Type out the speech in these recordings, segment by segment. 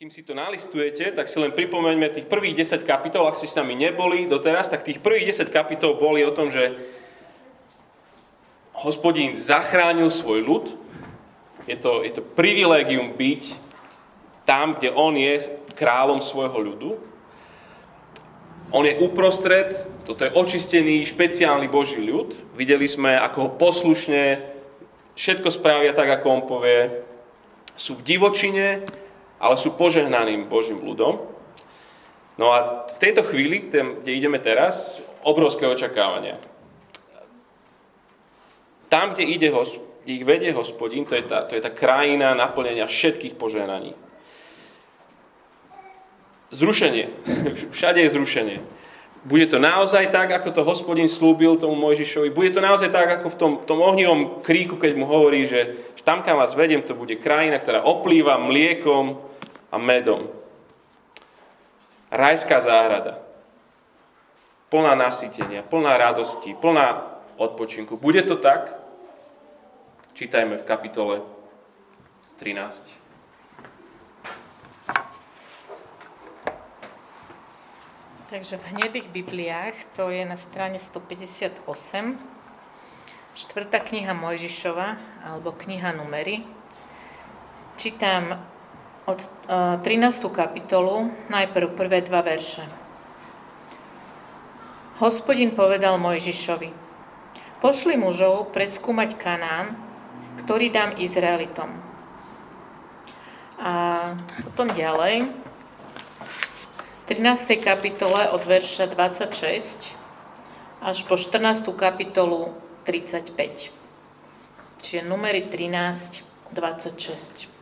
kým si to nalistujete, tak si len pripomeňme tých prvých 10 kapitol, ak si s nami neboli doteraz, tak tých prvých 10 kapitol boli o tom, že hospodín zachránil svoj ľud. Je to, je to privilégium byť tam, kde on je kráľom svojho ľudu. On je uprostred, toto je očistený, špeciálny Boží ľud. Videli sme, ako ho poslušne všetko spravia tak, ako on povie. Sú v divočine, ale sú požehnaným Božím ľudom. No a v tejto chvíli, kde ideme teraz, obrovské očakávania. Tam, kde, ide, kde ich vedie hospodín, to je, tá, to je tá krajina naplnenia všetkých požehnaní. Zrušenie. Všade je zrušenie. Bude to naozaj tak, ako to hospodin slúbil tomu Mojžišovi. Bude to naozaj tak, ako v tom, tom ohnivom kríku, keď mu hovorí, že tam, kam vás vedem, to bude krajina, ktorá oplýva mliekom a medom. Rajská záhrada. Plná nasytenia, plná radosti, plná odpočinku. Bude to tak? Čítajme v kapitole 13. Takže v hnedých Bibliách, to je na strane 158, štvrtá kniha Mojžišova, alebo kniha Numery. Čítam od 13. E, kapitolu, najprv prvé dva verše. Hospodin povedal Mojžišovi, pošli mužov preskúmať Kanán, ktorý dám Izraelitom. A potom ďalej, v 13. kapitole od verša 26 až po 14. kapitolu 35. Čiže numery 13, 26.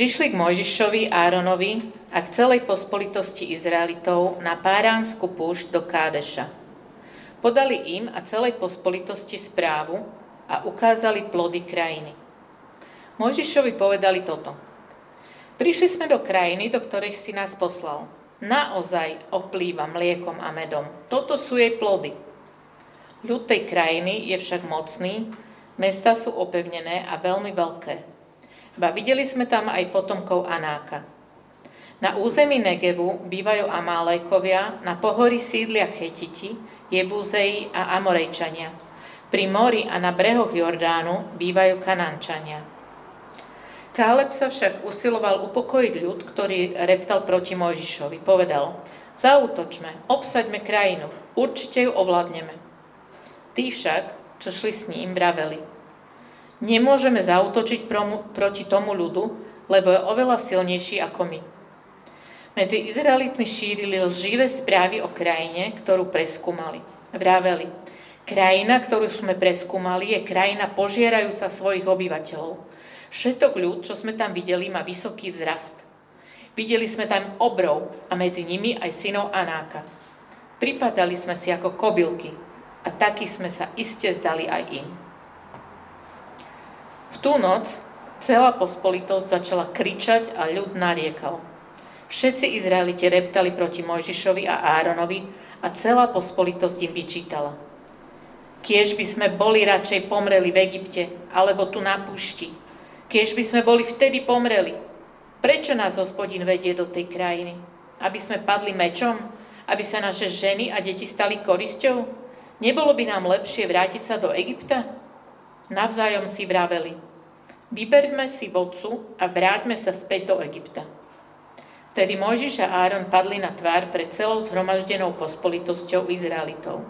Prišli k Mojžišovi, Áronovi a k celej pospolitosti Izraelitov na Páránsku púšť do Kádeša. Podali im a celej pospolitosti správu a ukázali plody krajiny. Mojžišovi povedali toto. Prišli sme do krajiny, do ktorej si nás poslal. Naozaj oplýva mliekom a medom. Toto sú jej plody. Ľud tej krajiny je však mocný, mesta sú opevnené a veľmi veľké Ba videli sme tam aj potomkov Anáka. Na území Negevu bývajú Amálékovia, na pohorí sídlia Chetiti, Jebúzeji a Amorejčania. Pri mori a na brehoch Jordánu bývajú Kanančania. Káleb sa však usiloval upokojiť ľud, ktorý reptal proti Mojžišovi. Povedal, zautočme, obsaďme krajinu, určite ju ovládneme. Tí však, čo šli s ním, vraveli, Nemôžeme zautočiť proti tomu ľudu, lebo je oveľa silnejší ako my. Medzi Izraelitmi šírili lživé správy o krajine, ktorú preskúmali. Vraveli, krajina, ktorú sme preskúmali, je krajina požierajúca svojich obyvateľov. Všetok ľud, čo sme tam videli, má vysoký vzrast. Videli sme tam obrov a medzi nimi aj synov Anáka. Pripadali sme si ako kobylky a taký sme sa iste zdali aj im. Tú noc celá pospolitosť začala kričať a ľud nariekal. Všetci Izraelite reptali proti Mojžišovi a Áronovi a celá pospolitosť im vyčítala. Kiež by sme boli radšej pomreli v Egypte, alebo tu na púšti. Kiež by sme boli vtedy pomreli. Prečo nás hospodin vedie do tej krajiny? Aby sme padli mečom? Aby sa naše ženy a deti stali korisťou? Nebolo by nám lepšie vrátiť sa do Egypta? Navzájom si vraveli, vyberme si vodcu a vráťme sa späť do Egypta. Vtedy Mojžiš a Áron padli na tvár pred celou zhromaždenou pospolitosťou Izraelitov.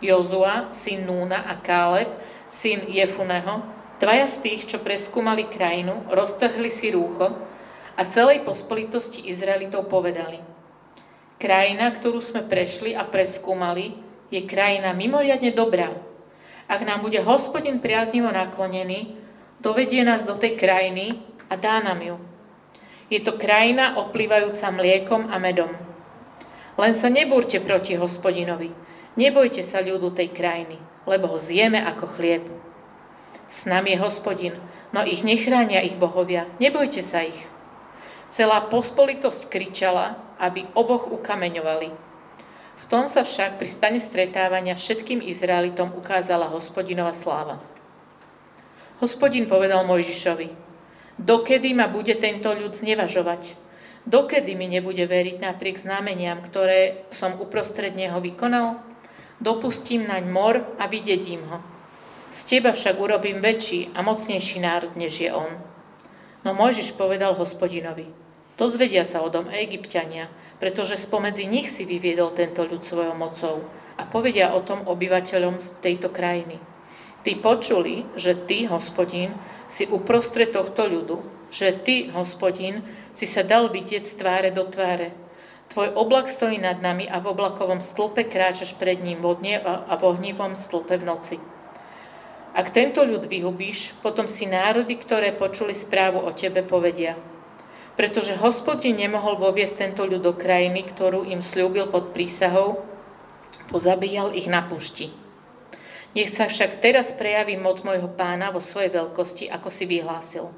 Jozua, syn Núna a Káleb, syn Jefuneho, dvaja z tých, čo preskúmali krajinu, roztrhli si rúcho a celej pospolitosti Izraelitov povedali Krajina, ktorú sme prešli a preskúmali, je krajina mimoriadne dobrá, ak nám bude hospodin priaznivo naklonený, dovedie nás do tej krajiny a dá nám ju. Je to krajina oplývajúca mliekom a medom. Len sa nebúrte proti hospodinovi. Nebojte sa ľudu tej krajiny, lebo ho zjeme ako chlieb. S nami je hospodin, no ich nechránia ich bohovia. Nebojte sa ich. Celá pospolitosť kričala, aby oboch ukameňovali. V tom sa však pri stane stretávania všetkým Izraelitom ukázala hospodinova sláva. Hospodin povedal Mojžišovi, Dokedy ma bude tento ľud znevažovať? Dokedy mi nebude veriť napriek znameniam, ktoré som uprostred neho vykonal? Dopustím naň mor a vydedím ho. Z teba však urobím väčší a mocnejší národ, než je on. No Mojžiš povedal hospodinovi, dozvedia sa odom Egyptiania, pretože spomedzi nich si vyviedol tento ľud svojou mocou a povedia o tom obyvateľom z tejto krajiny. Ty počuli, že ty, hospodín, si uprostred tohto ľudu, že ty, hospodín, si sa dal vidieť z tváre do tváre. Tvoj oblak stojí nad nami a v oblakovom stĺpe kráčaš pred ním vodne a v ohnivom stĺpe v noci. Ak tento ľud vyhubíš, potom si národy, ktoré počuli správu o tebe, povedia. Pretože hospodin nemohol voviesť tento ľud do krajiny, ktorú im slúbil pod prísahou, pozabíjal ich na pušti. Nech sa však teraz prejaví moc môjho pána vo svojej veľkosti, ako si vyhlásil.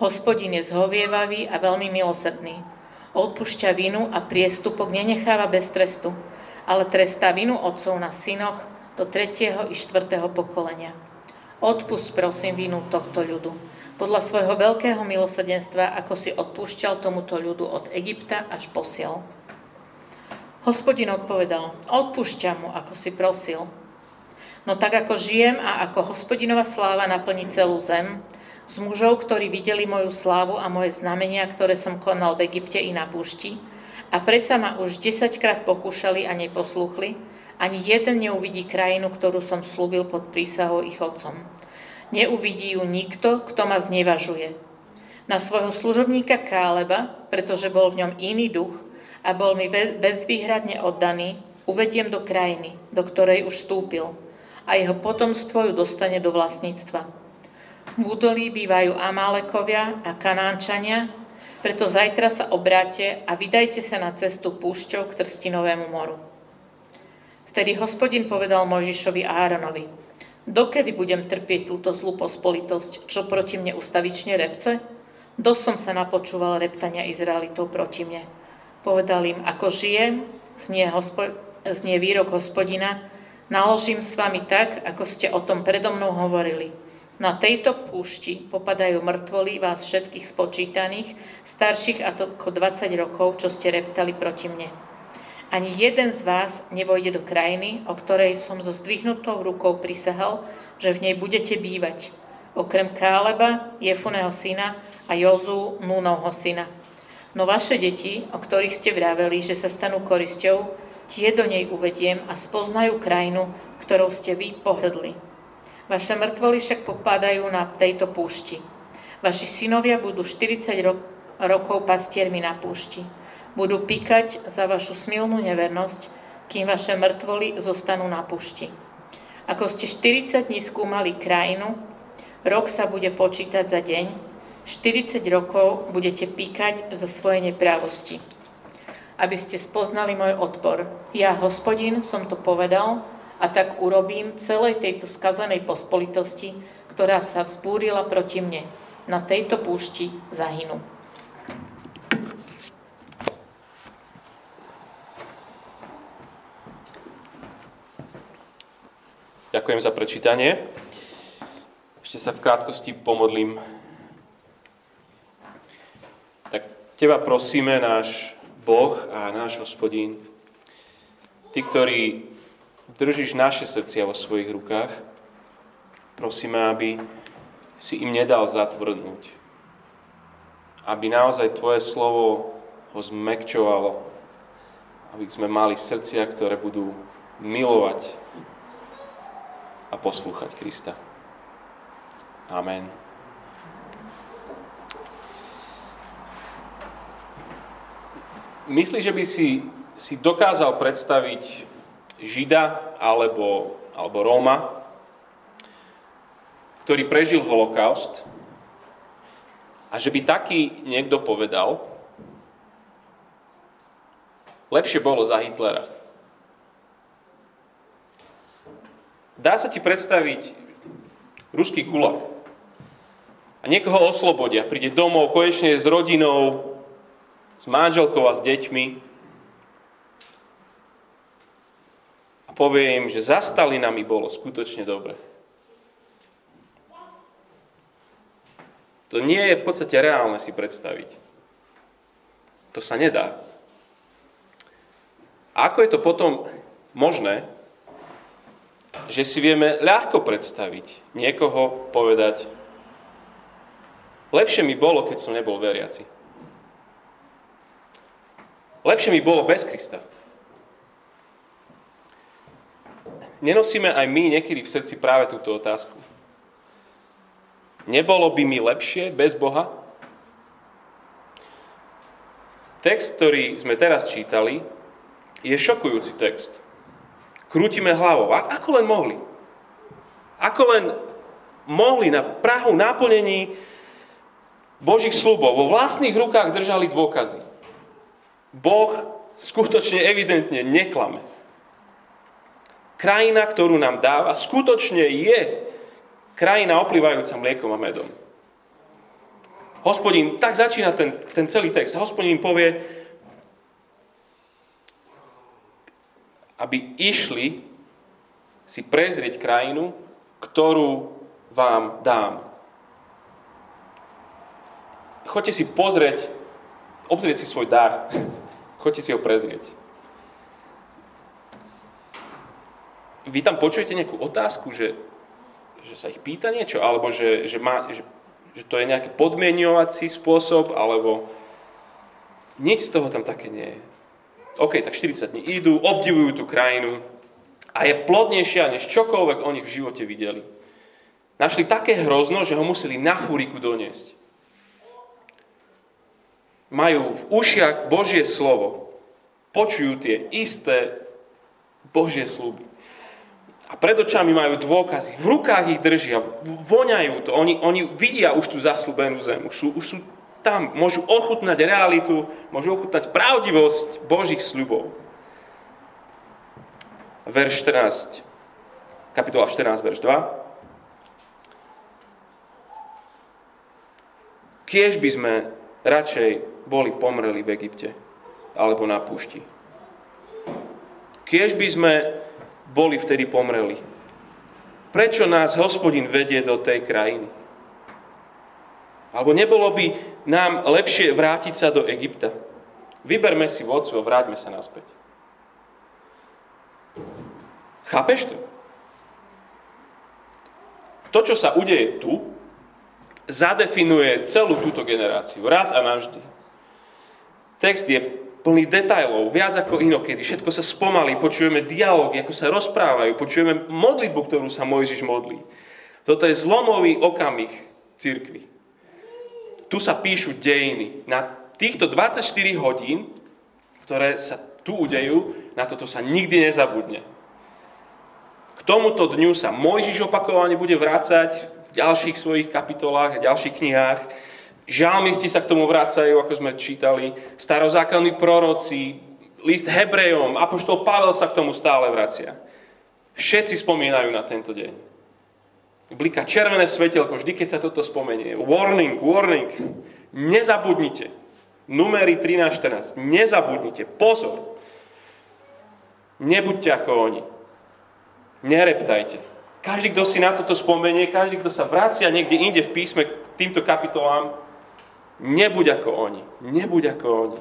Hospodin je zhovievavý a veľmi milosrdný. Odpúšťa vinu a priestupok nenecháva bez trestu, ale trestá vinu otcov na synoch do tretieho i štvrtého pokolenia. Odpust prosím vinu tohto ľudu. Podľa svojho veľkého milosrdenstva, ako si odpúšťal tomuto ľudu od Egypta až posiel. Hospodin odpovedal, odpúšťam mu, ako si prosil. No tak ako žijem a ako hospodinová sláva naplní celú zem, z mužov, ktorí videli moju slávu a moje znamenia, ktoré som konal v Egypte i na púšti, a predsa ma už desaťkrát pokúšali a neposlúchli, ani jeden neuvidí krajinu, ktorú som slúbil pod prísahou ich otcom. Neuvidí ju nikto, kto ma znevažuje. Na svojho služobníka Káleba, pretože bol v ňom iný duch a bol mi bezvýhradne oddaný, uvediem do krajiny, do ktorej už vstúpil a jeho potomstvo ju dostane do vlastníctva. V údolí bývajú Amálekovia a Kanánčania, preto zajtra sa obráte a vydajte sa na cestu púšťou k Trstinovému moru. Vtedy hospodin povedal Mojžišovi a Áronovi, dokedy budem trpieť túto zlú pospolitosť, čo proti mne ustavične repce? Dosť som sa napočúval reptania Izraelitov proti mne. Povedal im, ako žijem, znie, hospo- znie výrok hospodina, naložím s vami tak, ako ste o tom predo mnou hovorili. Na tejto púšti popadajú mŕtvoly vás všetkých spočítaných, starších ako 20 rokov, čo ste reptali proti mne. Ani jeden z vás nevojde do krajiny, o ktorej som so zdvihnutou rukou prisahal, že v nej budete bývať. Okrem Káleba, Jefuného syna a Jozu, Núnovho syna. No vaše deti, o ktorých ste vraveli, že sa stanú korisťou, tie do nej uvediem a spoznajú krajinu, ktorou ste vy pohrdli. Vaše mŕtvoly však popadajú na tejto púšti. Vaši synovia budú 40 ro- rokov pastiermi na púšti budú píkať za vašu smilnú nevernosť, kým vaše mŕtvoly zostanú na pušti. Ako ste 40 dní skúmali krajinu, rok sa bude počítať za deň, 40 rokov budete píkať za svoje neprávosti. Aby ste spoznali môj odpor. Ja, hospodin, som to povedal a tak urobím celej tejto skazanej pospolitosti, ktorá sa vzbúrila proti mne. Na tejto púšti zahynú. Ďakujem za prečítanie. Ešte sa v krátkosti pomodlím. Tak Teba prosíme, náš Boh a náš hospodín, Ty, ktorý držíš naše srdcia vo svojich rukách, prosíme, aby si im nedal zatvrdnúť. Aby naozaj Tvoje slovo ho zmekčovalo, aby sme mali srdcia, ktoré budú milovať a poslúchať Krista. Amen. Myslíš, že by si, si dokázal predstaviť Žida alebo, alebo Róma, ktorý prežil holokaust a že by taký niekto povedal, lepšie bolo za Hitlera. Dá sa ti predstaviť ruský gulag a niekoho oslobodia, príde domov, konečne s rodinou, s manželkou a s deťmi a povie im, že za Stalinami bolo skutočne dobre. To nie je v podstate reálne si predstaviť. To sa nedá. A ako je to potom možné, že si vieme ľahko predstaviť niekoho povedať, lepšie mi bolo, keď som nebol veriaci. Lepšie mi bolo bez Krista. Nenosíme aj my niekedy v srdci práve túto otázku. Nebolo by mi lepšie bez Boha? Text, ktorý sme teraz čítali, je šokujúci text. Krútime hlavou. Ako len mohli. Ako len mohli na Prahu naplnení Božích slubov. Vo vlastných rukách držali dôkazy. Boh skutočne evidentne neklame. Krajina, ktorú nám dáva, skutočne je krajina oplývajúca mliekom a medom. Hospodín, tak začína ten, ten celý text. Hospodín povie, aby išli si prezrieť krajinu, ktorú vám dám. Choďte si pozrieť, obzrieť si svoj dar. Choďte si ho prezrieť. Vy tam počujete nejakú otázku, že že sa ich pýta niečo, alebo že, že, má, že, že to je nejaký podmienovací spôsob, alebo nič z toho tam také nie je. OK, tak 40 dní idú, obdivujú tú krajinu a je plodnejšia, než čokoľvek oni v živote videli. Našli také hrozno, že ho museli na fúriku doniesť. Majú v ušiach Božie slovo. Počujú tie isté Božie sluby. A pred očami majú dôkazy, v rukách ich držia, voňajú to, oni, oni vidia už tú zaslúbenú zem, už sú, už sú tam, môžu ochutnať realitu, môžu ochutnať pravdivosť Božích sľubov. Verš 14, kapitola 14, verš 2. Kiež by sme radšej boli pomreli v Egypte alebo na púšti. Kiež by sme boli vtedy pomreli. Prečo nás hospodin vedie do tej krajiny? Alebo nebolo by nám lepšie vrátiť sa do Egypta? Vyberme si vodcu a vráťme sa naspäť. Chápeš to? To, čo sa udeje tu, zadefinuje celú túto generáciu. Raz a navždy. Text je plný detajlov, viac ako inokedy. Všetko sa spomalí, počujeme dialógy, ako sa rozprávajú, počujeme modlitbu, ktorú sa Mojžiš modlí. Toto je zlomový okamih cirkvy. Tu sa píšu dejiny. Na týchto 24 hodín, ktoré sa tu udejú, na toto sa nikdy nezabudne. K tomuto dňu sa Mojžiš opakovane bude vrácať v ďalších svojich kapitolách a ďalších knihách Žalmisti sa k tomu vracajú, ako sme čítali, starozákonní proroci, list Hebrejom, apoštol Pavel sa k tomu stále vracia. Všetci spomínajú na tento deň. Blika červené svetelko, vždy keď sa toto spomenie. Warning, warning. Nezabudnite. Numery 13, 14. Nezabudnite. Pozor. Nebuďte ako oni. Nereptajte. Každý, kto si na toto spomenie, každý, kto sa vracia niekde inde v písme k týmto kapitolám, Nebuď ako oni. Nebuď ako oni.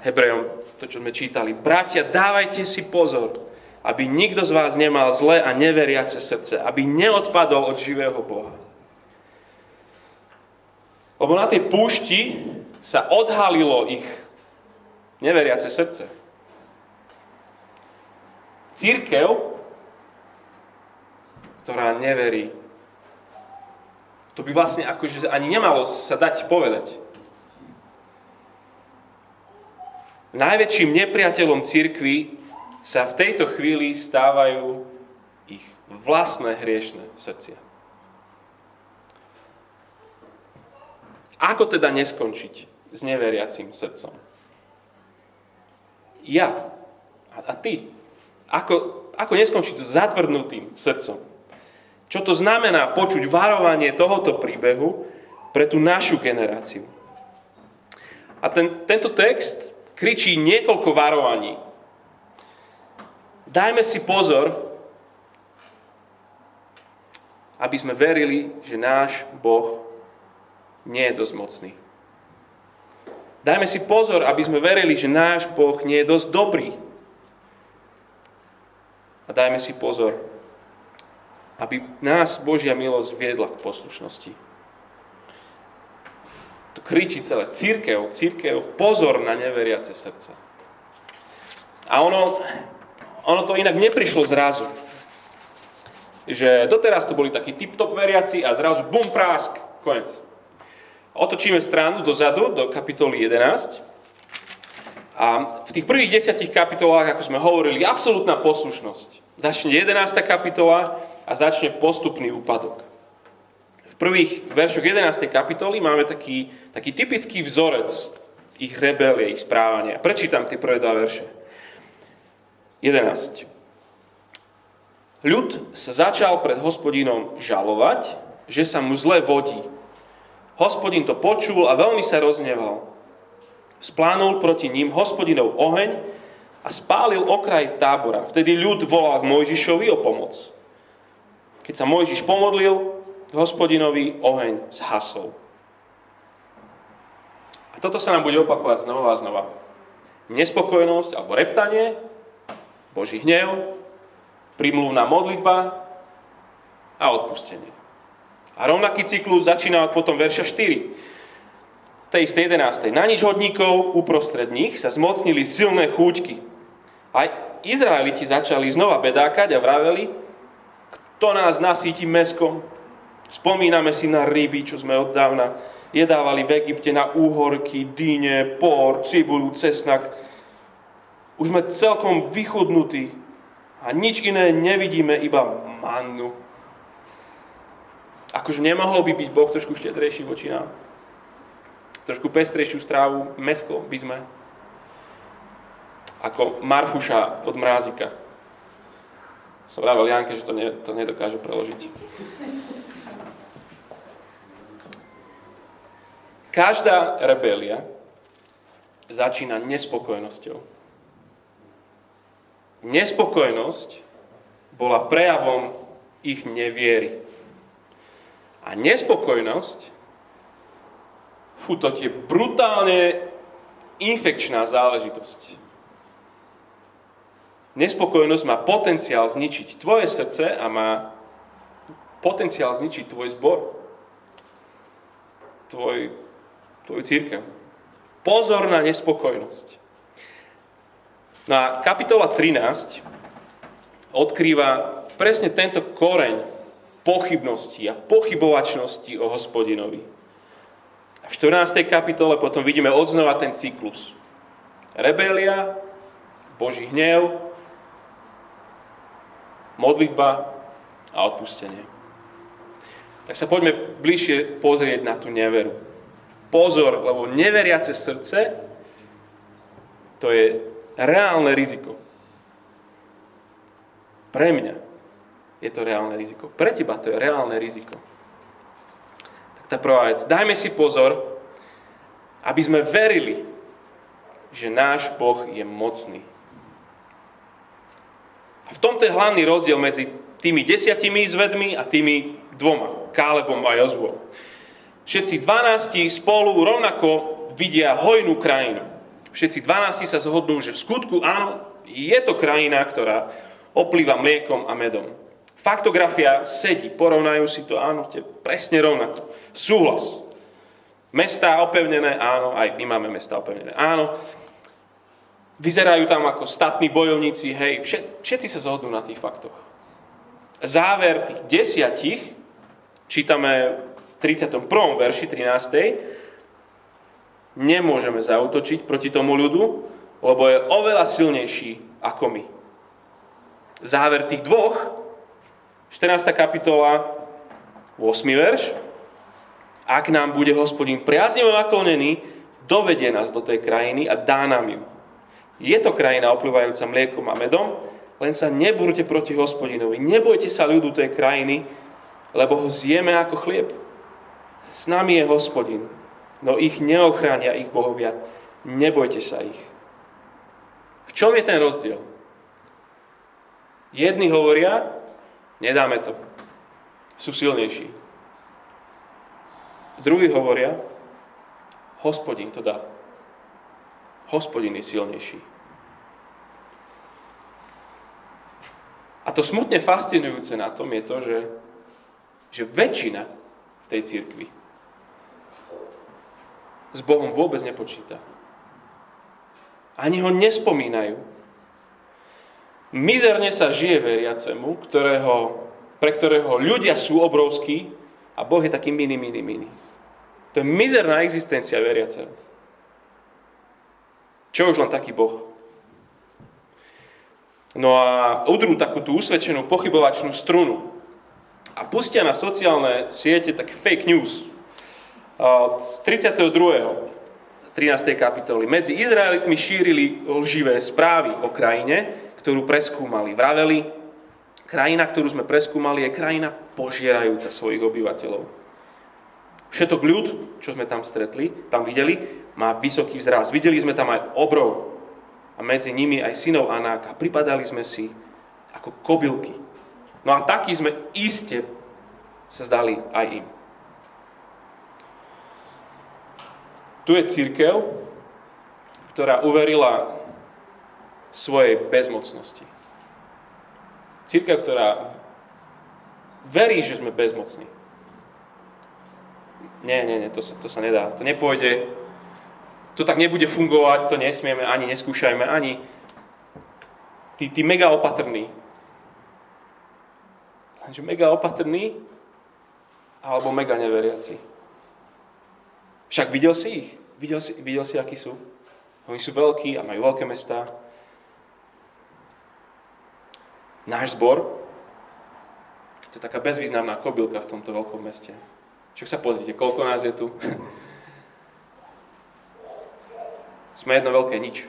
Hebrejom, to, čo sme čítali. Bratia, dávajte si pozor, aby nikto z vás nemal zlé a neveriace srdce, aby neodpadol od živého Boha. Lebo na tej púšti sa odhalilo ich neveriace srdce. Církev, ktorá neverí to by vlastne akože ani nemalo sa dať povedať. Najväčším nepriateľom cirkvy sa v tejto chvíli stávajú ich vlastné hriešne srdcia. Ako teda neskončiť s neveriacím srdcom? Ja a ty. Ako, ako neskončiť s zatvrdnutým srdcom? Čo to znamená počuť varovanie tohoto príbehu pre tú našu generáciu. A ten, tento text kričí niekoľko varovaní. Dajme si pozor, aby sme verili, že náš Boh nie je dosť mocný. Dajme si pozor, aby sme verili, že náš Boh nie je dosť dobrý. A dajme si pozor, aby nás Božia milosť viedla k poslušnosti. To kričí celé. Církev, církev, pozor na neveriace srdce. A ono, ono to inak neprišlo zrazu. Že doteraz to boli takí tip-top veriaci a zrazu bum, prásk, konec. Otočíme stranu dozadu, do kapitoly 11. A v tých prvých desiatich kapitolách, ako sme hovorili, absolútna poslušnosť. Začne 11. kapitola a začne postupný úpadok. V prvých veršoch 11. kapitoly máme taký, taký typický vzorec ich rebelie, ich správania. Prečítam tie prvé dva verše. 11. Ľud sa začal pred hospodinom žalovať, že sa mu zle vodí Hospodin to počul a veľmi sa rozneval. Splánul proti ním hospodinov oheň a spálil okraj tábora. Vtedy ľud volal k Mojžišovi o pomoc. Keď sa Mojžiš pomodlil, hospodinovi oheň zhasol. A toto sa nám bude opakovať znova a znova. Nespokojnosť alebo reptanie, Boží hnev, primluvná modlitba a odpustenie. A rovnaký cyklus začína od potom verša 4. Tej istej 11. Na nič hodníkov uprostred nich sa zmocnili silné chúťky. Aj Izraeliti začali znova bedákať a vraveli, kto nás nasíti meskom. Spomíname si na ryby, čo sme oddávna jedávali v Egypte na úhorky, dyne, por, cibulu, cesnak. Už sme celkom vychudnutí a nič iné nevidíme, iba mannu. Akože nemohol by byť Boh trošku štedrejší voči nám? Trošku pestrejšiu strávu, mesko by sme? Ako Marfuša od Mrázika. Som vravel Janke, že to, ne, to nedokáže preložiť. Každá rebelia začína nespokojnosťou. Nespokojnosť bola prejavom ich neviery. A nespokojnosť, fú, to je brutálne infekčná záležitosť. Nespokojnosť má potenciál zničiť tvoje srdce a má potenciál zničiť tvoj zbor. Tvoj, tvoj církev. Pozor na nespokojnosť. No a kapitola 13 odkrýva presne tento koreň pochybnosti a pochybovačnosti o hospodinovi. A v 14. kapitole potom vidíme odznova ten cyklus. Rebelia, Boží hnev, modlitba a odpustenie. Tak sa poďme bližšie pozrieť na tú neveru. Pozor, lebo neveriace srdce to je reálne riziko. Pre mňa je to reálne riziko. Pre teba to je reálne riziko. Tak tá prvá vec. Dajme si pozor, aby sme verili, že náš Boh je mocný. A v tomto je hlavný rozdiel medzi tými desiatimi zvedmi a tými dvoma, Kálebom a Jozuom. Všetci dvanácti spolu rovnako vidia hojnú krajinu. Všetci dvanácti sa zhodnú, že v skutku áno, je to krajina, ktorá oplýva mliekom a medom. Faktografia sedí, porovnajú si to, áno, ste presne rovnako. Súhlas. Mestá opevnené, áno, aj my máme mestá opevnené, áno. Vyzerajú tam ako statní bojovníci, hej, všet, všetci sa zhodnú na tých faktoch. Záver tých desiatich, čítame v 31. verši 13. Nemôžeme zautočiť proti tomu ľudu, lebo je oveľa silnejší ako my. Záver tých dvoch 14. kapitola, 8. verš. Ak nám bude hospodin priaznivo naklonený, dovedie nás do tej krajiny a dá nám ju. Je to krajina oplývajúca mliekom a medom, len sa nebúrte proti hospodinovi. Nebojte sa ľudu tej krajiny, lebo ho zjeme ako chlieb. S nami je hospodin, no ich neochránia ich bohovia. Nebojte sa ich. V čom je ten rozdiel? Jedni hovoria, Nedáme to. sú silnejší. Druhí hovoria, hospodin to dá. Hospodin je silnejší. A to smutne fascinujúce na tom je to, že, že väčšina v tej cirkvi s Bohom vôbec nepočíta. Ani ho nespomínajú. Mizerne sa žije veriacemu, ktorého, pre ktorého ľudia sú obrovskí a Boh je taký mini, mini, mini. To je mizerná existencia veriaceho. Čo už len taký Boh? No a udrú takú tú usvedčenú pochybovačnú strunu a pustia na sociálne siete tak fake news. Od 32. 13. kapitoly. Medzi Izraelitmi šírili lživé správy o krajine, ktorú preskúmali. Vraveli, krajina, ktorú sme preskúmali, je krajina požierajúca svojich obyvateľov. Všetok ľud, čo sme tam stretli, tam videli, má vysoký vzrast. Videli sme tam aj obrov, a medzi nimi aj synov Anáka. Pripadali sme si ako kobylky. No a takí sme iste sa zdali aj im. Tu je církev, ktorá uverila svojej bezmocnosti. Církev, ktorá verí, že sme bezmocní. Nie, nie, nie, to sa, to sa nedá. To nepôjde to tak nebude fungovať, to nesmieme, ani neskúšajme, ani tí, tí mega opatrní. Lenže mega opatrní alebo mega neveriaci. Však videl si ich? Videl si, videl si, akí sú? Oni sú veľkí a majú veľké mesta. Náš zbor, to je taká bezvýznamná kobylka v tomto veľkom meste. Však sa pozrite, koľko nás je tu. Sme jedno veľké nič.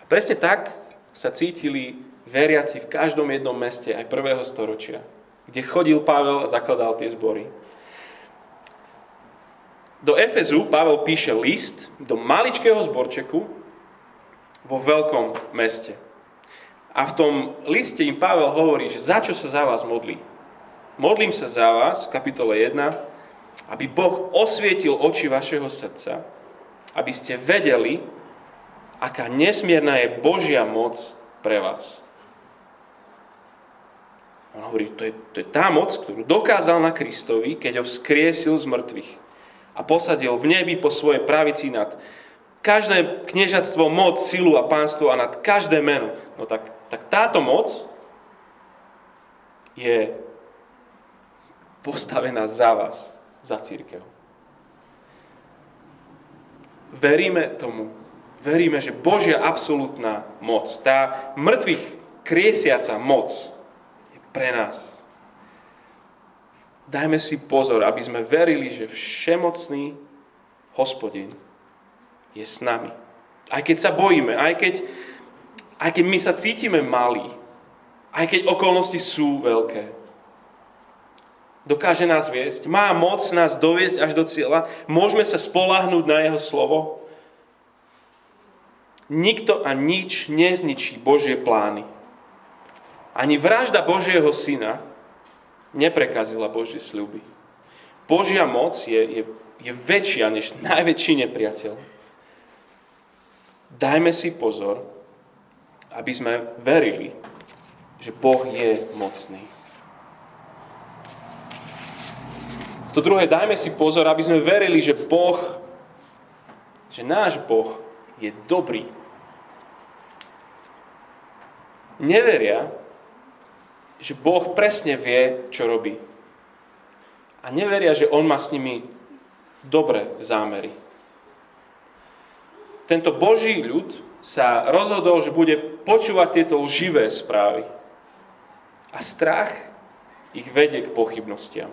A presne tak sa cítili veriaci v každom jednom meste, aj prvého storočia, kde chodil Pavel a zakladal tie zbory. Do Efezu Pavel píše list do maličkého zborčeku vo veľkom meste. A v tom liste im Pavel hovorí, že za čo sa za vás modlí. Modlím sa za vás, kapitole 1, aby Boh osvietil oči vašeho srdca, aby ste vedeli, aká nesmierna je Božia moc pre vás. On hovorí, to je, to je tá moc, ktorú dokázal na Kristovi, keď ho vzkriesil z mŕtvych a posadil v nebi po svojej pravici nad každé kniežatstvo, moc, silu a pánstvo a nad každé meno. No tak, tak táto moc je postavená za vás, za církev. Veríme tomu. Veríme, že Božia absolútna moc, tá mŕtvych kriesiaca moc je pre nás. Dajme si pozor, aby sme verili, že všemocný hospodin je s nami. Aj keď sa bojíme, aj keď, aj keď my sa cítime malí, aj keď okolnosti sú veľké, dokáže nás viesť, má moc nás doviesť až do cieľa, môžeme sa spolahnúť na jeho slovo. Nikto a nič nezničí Božie plány. Ani vražda Božieho syna neprekazila Božie sľuby. Božia moc je, je, je väčšia než najväčší nepriateľ. Dajme si pozor, aby sme verili, že Boh je mocný. To druhé, dajme si pozor, aby sme verili, že Boh, že náš Boh je dobrý. Neveria, že Boh presne vie, čo robí. A neveria, že On má s nimi dobré zámery. Tento Boží ľud sa rozhodol, že bude počúvať tieto lživé správy. A strach ich vedie k pochybnostiam.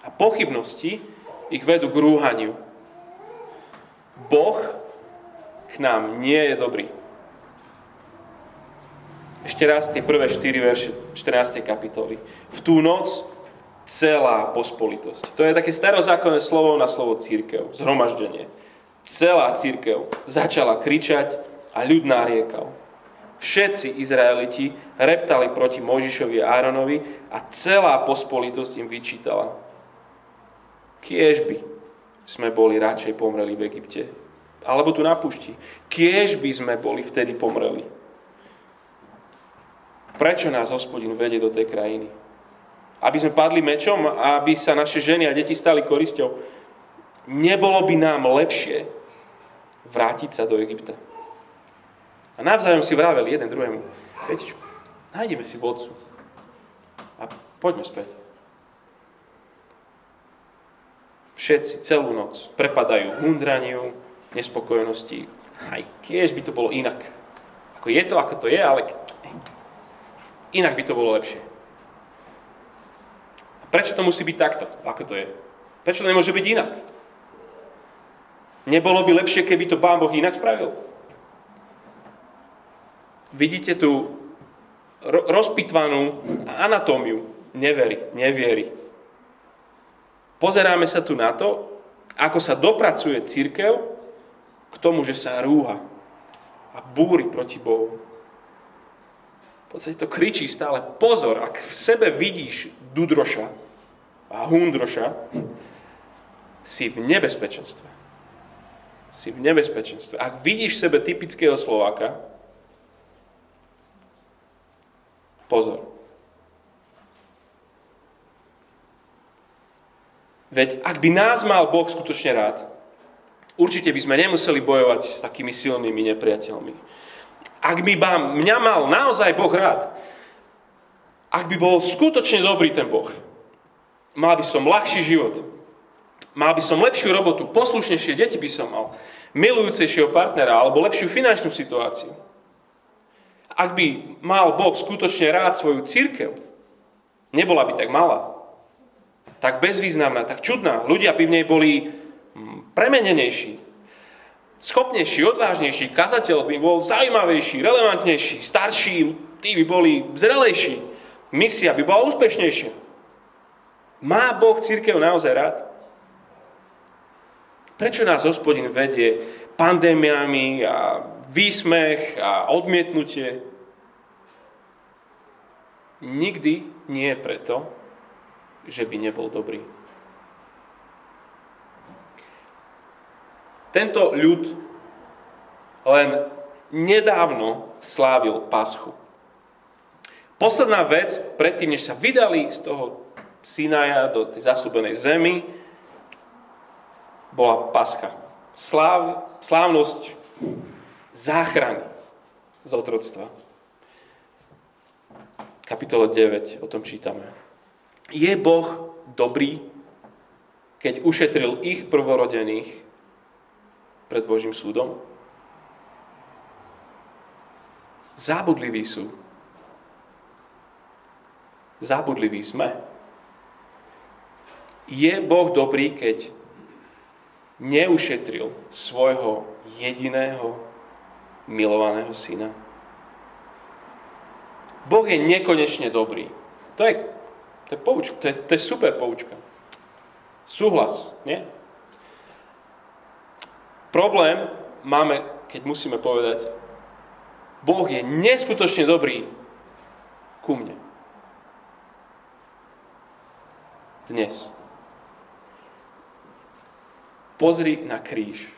A pochybnosti ich vedú k rúhaniu. Boh k nám nie je dobrý. Ešte raz tie prvé 4 verše 14. kapitoly. V tú noc celá pospolitosť. To je také starozákonné slovo na slovo církev, zhromaždenie. Celá církev začala kričať a ľud nariekal. Všetci Izraeliti reptali proti Mojžišovi a Áronovi a celá pospolitosť im vyčítala. Kiež by sme boli radšej pomreli v Egypte. Alebo tu na pušti. Kiež by sme boli vtedy pomreli. Prečo nás hospodin vedie do tej krajiny? Aby sme padli mečom aby sa naše ženy a deti stali korisťou. Nebolo by nám lepšie vrátiť sa do Egypta. A navzájom si vraveli jeden druhému, viete nájdeme si vodcu a poďme späť. Všetci celú noc prepadajú hundraniu, nespokojnosti. Aj kiež by to bolo inak. Ako je to, ako to je, ale inak by to bolo lepšie. A prečo to musí byť takto, ako to je? Prečo to nemôže byť inak? Nebolo by lepšie, keby to Pán Boh inak spravil? vidíte tú rozpitvanú anatómiu nevery, neviery. Pozeráme sa tu na to, ako sa dopracuje církev k tomu, že sa rúha a búri proti Bohu. V podstate to kričí stále, pozor, ak v sebe vidíš Dudroša a Hundroša, si v nebezpečenstve. Si v nebezpečenstve. Ak vidíš v sebe typického Slováka, Pozor. Veď ak by nás mal Boh skutočne rád, určite by sme nemuseli bojovať s takými silnými nepriateľmi. Ak by mňa mal naozaj Boh rád, ak by bol skutočne dobrý ten Boh, mal by som ľahší život, mal by som lepšiu robotu, poslušnejšie deti by som mal, milujúcejšieho partnera alebo lepšiu finančnú situáciu ak by mal Boh skutočne rád svoju církev, nebola by tak malá, tak bezvýznamná, tak čudná. Ľudia by v nej boli mm, premenenejší, schopnejší, odvážnejší, kazateľ by bol zaujímavejší, relevantnejší, starší, tí by boli zrelejší, misia by bola úspešnejšia. Má Boh církev naozaj rád? Prečo nás hospodin vedie pandémiami a výsmech a odmietnutie? nikdy nie preto, že by nebol dobrý. Tento ľud len nedávno slávil Paschu. Posledná vec, predtým, než sa vydali z toho Sinaja do tej zaslúbenej zemi, bola Pascha. Sláv, slávnosť záchrany z otroctva kapitole 9 o tom čítame. Je Boh dobrý, keď ušetril ich prvorodených pred Božím súdom? Zábudliví sú. Zábudliví sme. Je Boh dobrý, keď neušetril svojho jediného milovaného syna? Boh je nekonečne dobrý. To je, to je, poučka, to je, to je super poučka. Súhlas, nie? Problém máme, keď musíme povedať, Boh je neskutočne dobrý ku mne. Dnes. Pozri na kríž.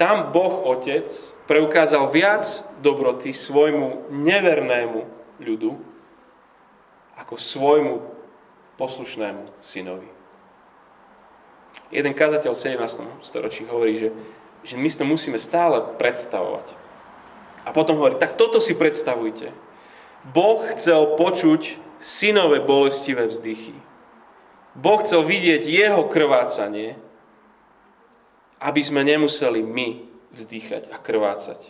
Tam Boh Otec preukázal viac dobroty svojmu nevernému ľudu ako svojmu poslušnému synovi. Jeden kazateľ v 17. storočí hovorí, že, že my to musíme stále predstavovať. A potom hovorí, tak toto si predstavujte. Boh chcel počuť synové bolestivé vzdychy. Boh chcel vidieť jeho krvácanie aby sme nemuseli my vzdýchať a krvácať.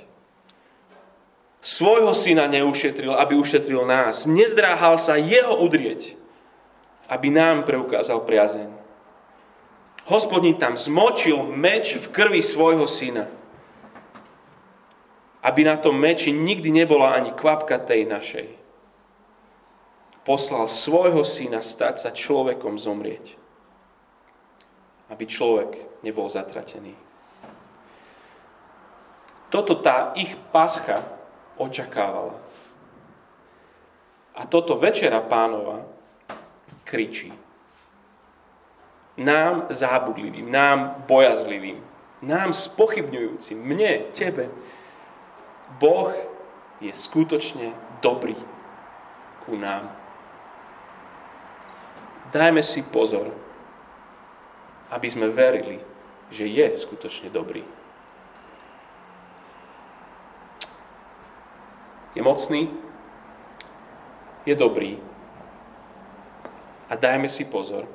Svojho syna neušetril, aby ušetril nás. Nezdráhal sa jeho udrieť, aby nám preukázal priazeň. Hospodin tam zmočil meč v krvi svojho syna, aby na tom meči nikdy nebola ani kvapka tej našej. Poslal svojho syna stať sa človekom zomrieť aby človek nebol zatratený. Toto tá ich pascha očakávala. A toto večera pánova kričí. Nám zábudlivým, nám bojazlivým, nám spochybňujúcim, mne, tebe. Boh je skutočne dobrý ku nám. Dajme si pozor, aby sme verili, že je skutočne dobrý. Je mocný, je dobrý. A dajme si pozor,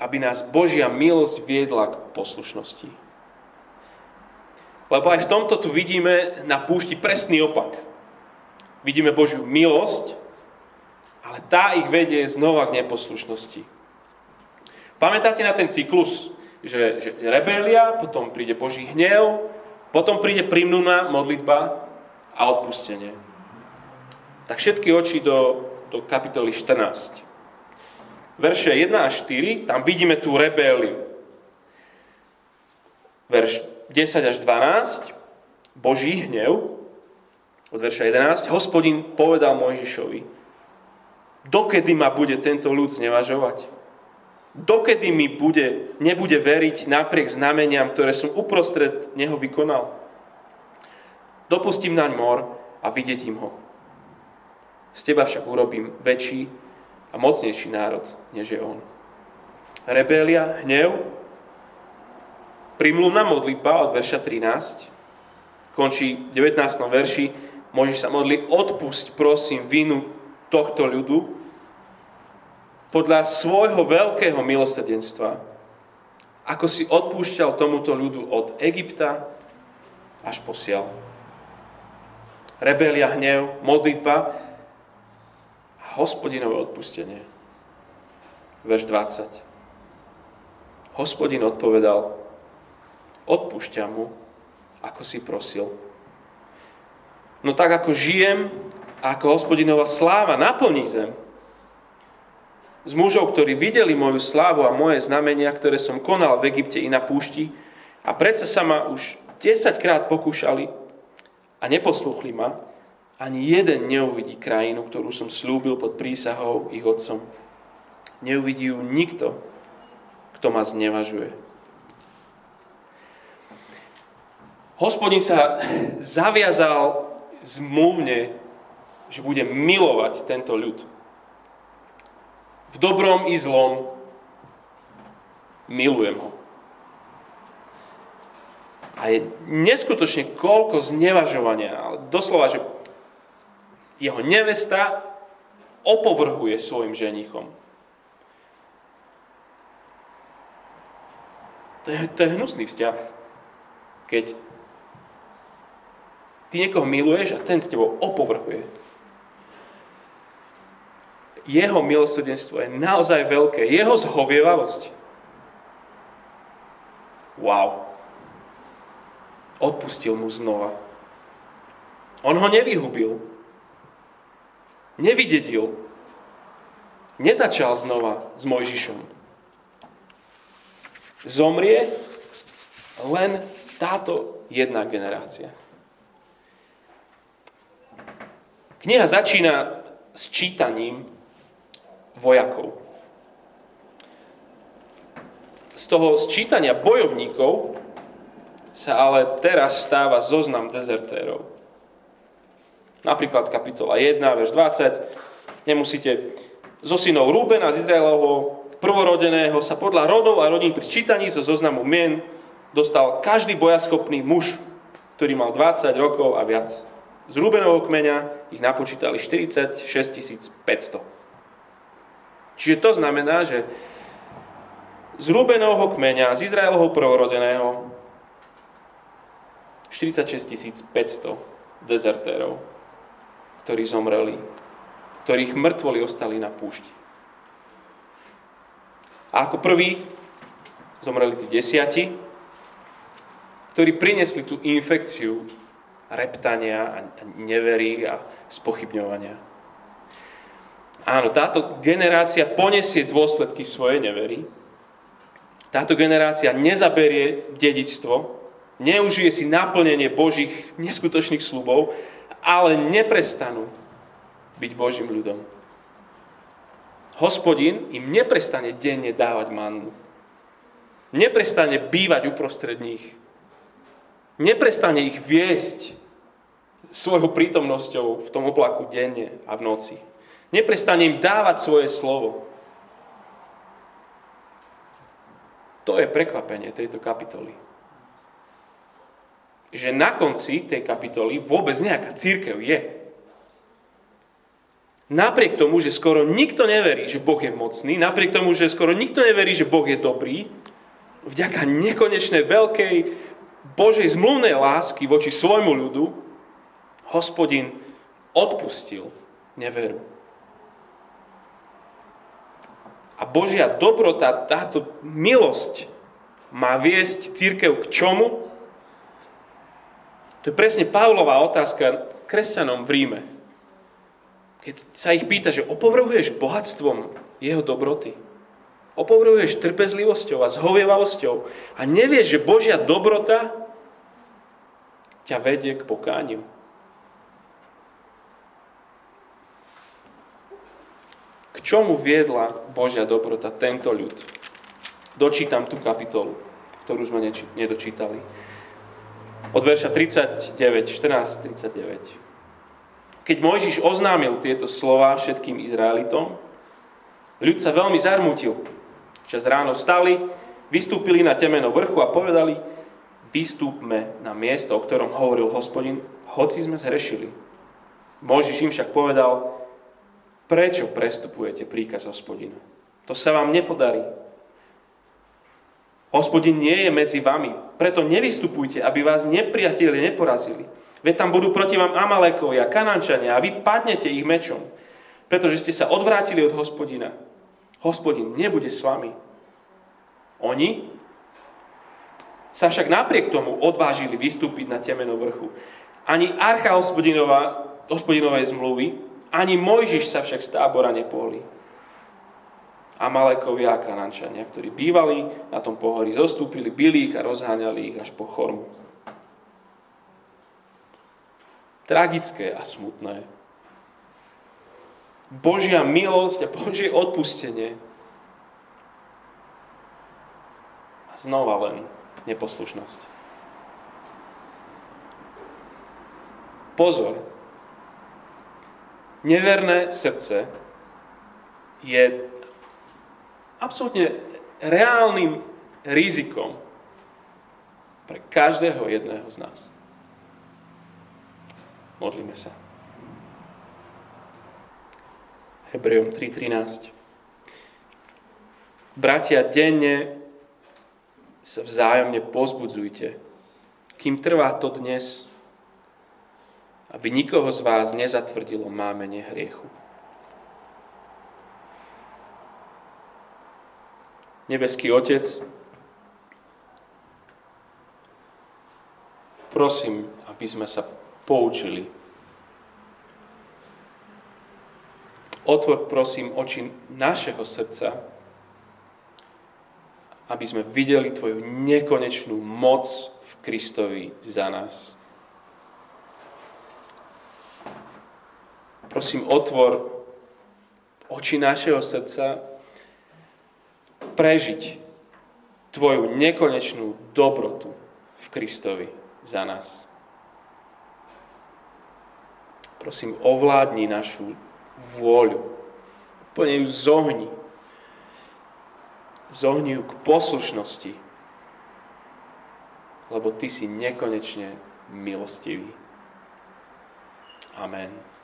aby nás Božia milosť viedla k poslušnosti. Lebo aj v tomto tu vidíme na púšti presný opak. Vidíme Božiu milosť, ale tá ich vedie znova k neposlušnosti. Pamätáte na ten cyklus, že, že rebelia, potom príde Boží hnev, potom príde primnúna modlitba a odpustenie. Tak všetky oči do, do kapitoly 14. Verše 1 až 4, tam vidíme tú rebéliu. Verš 10 až 12, Boží hnev, od verša 11, hospodin povedal Mojžišovi, dokedy ma bude tento ľud znevažovať? Dokedy mi bude, nebude veriť napriek znameniam, ktoré som uprostred neho vykonal? Dopustím naň mor a vidieť im ho. Z teba však urobím väčší a mocnejší národ, než je on. Rebélia, hnev, primluvná modlitba od verša 13, končí v 19. verši, môžeš sa modliť, odpusť prosím vinu tohto ľudu, podľa svojho veľkého milosrdenstva, ako si odpúšťal tomuto ľudu od Egypta až posiaľ. Rebelia, hnev, modlitba hospodinové odpustenie. Verš 20. Hospodin odpovedal, odpúšťam mu, ako si prosil. No tak ako žijem ako hospodinová sláva naplní zem, z mužov, ktorí videli moju slávu a moje znamenia, ktoré som konal v Egypte i na púšti, a predsa sa ma už 10 krát pokúšali a neposluchli ma, ani jeden neuvidí krajinu, ktorú som slúbil pod prísahou ich otcom. Neuvidí ju nikto, kto ma znevažuje. Hospodin sa zaviazal zmluvne, že bude milovať tento ľud. V dobrom i zlom milujem ho. A je neskutočne koľko znevažovania, doslova, že jeho nevesta opovrhuje svojim ženichom. To je, to je hnusný vzťah. Keď ty niekoho miluješ a ten s tebou opovrhuje. Jeho milosrdenstvo je naozaj veľké. Jeho zhovievavosť. Wow. Odpustil mu znova. On ho nevyhubil nevydedil, nezačal znova s Mojžišom. Zomrie len táto jedna generácia. Kniha začína s čítaním vojakov. Z toho sčítania bojovníkov sa ale teraz stáva zoznam dezertérov. Napríklad kapitola 1, verš 20. Nemusíte zo synov Rúbena z Izraelovho prvorodeného sa podľa rodov a rodín pri čítaní zo zoznamu mien dostal každý bojaschopný muž, ktorý mal 20 rokov a viac. Z Rúbenovho kmeňa ich napočítali 46 500. Čiže to znamená, že z Rúbenovho kmeňa, z Izraelovho prvorodeného 46 500 dezertérov ktorí zomreli, ktorých mŕtvoli ostali na púšti. A ako prvý zomreli tí desiati, ktorí prinesli tú infekciu reptania a neverí a spochybňovania. Áno, táto generácia poniesie dôsledky svojej nevery. Táto generácia nezaberie dedictvo, neužije si naplnenie Božích neskutočných slubov, ale neprestanú byť Božím ľudom. Hospodin im neprestane denne dávať mannu. Neprestane bývať uprostred nich. Neprestane ich viesť svojou prítomnosťou v tom oblaku denne a v noci. Neprestane im dávať svoje slovo. To je prekvapenie tejto kapitoly. Že na konci tej kapitoly vôbec nejaká církev je. Napriek tomu, že skoro nikto neverí, že Boh je mocný, napriek tomu, že skoro nikto neverí, že Boh je dobrý, vďaka nekonečnej veľkej Božej zmluvnej lásky voči svojmu ľudu, hospodin odpustil neveru. A Božia dobrota, táto milosť má viesť církev k čomu? To je presne Pavlová otázka kresťanom v Ríme. Keď sa ich pýta, že opovrhuješ bohatstvom jeho dobroty, opovrhuješ trpezlivosťou a zhovievavosťou a nevieš, že Božia dobrota ťa vedie k pokániu. K čomu viedla Božia dobrota tento ľud? Dočítam tú kapitolu, ktorú sme nedočítali. Od verša 39, 14, 39. Keď Mojžiš oznámil tieto slova všetkým Izraelitom, ľud sa veľmi zarmutil. Čas ráno vstali, vystúpili na temeno vrchu a povedali, vystúpme na miesto, o ktorom hovoril hospodin, hoci sme zhrešili. Mojžiš im však povedal, Prečo prestupujete príkaz hospodina? To sa vám nepodarí. Hospodin nie je medzi vami, preto nevystupujte, aby vás nepriatelia neporazili. Veď tam budú proti vám Amalekovia, Kanančania a vy padnete ich mečom, pretože ste sa odvrátili od hospodina. Hospodin nebude s vami. Oni sa však napriek tomu odvážili vystúpiť na temeno vrchu. Ani archa hospodinovej zmluvy, ani Mojžiš sa však z tábora nepohli. Amalekovia a Kanančania, ktorí bývali na tom pohori, zostúpili, byli ich a rozháňali ich až po chormu. Tragické a smutné. Božia milosť a Božie odpustenie. A znova len neposlušnosť. Pozor, neverné srdce je absolútne reálnym rizikom pre každého jedného z nás. Modlíme sa. Hebrejom 3.13 Bratia, denne sa vzájomne pozbudzujte, kým trvá to dnes, aby nikoho z vás nezatvrdilo mámenie hriechu. Nebeský Otec, prosím, aby sme sa poučili. Otvor, prosím, oči našeho srdca, aby sme videli Tvoju nekonečnú moc v Kristovi za nás. Prosím, otvor oči našeho srdca prežiť Tvoju nekonečnú dobrotu v Kristovi za nás. Prosím, ovládni našu vôľu. Úplne ju zohni. Zohni ju k poslušnosti. Lebo Ty si nekonečne milostivý. Amen.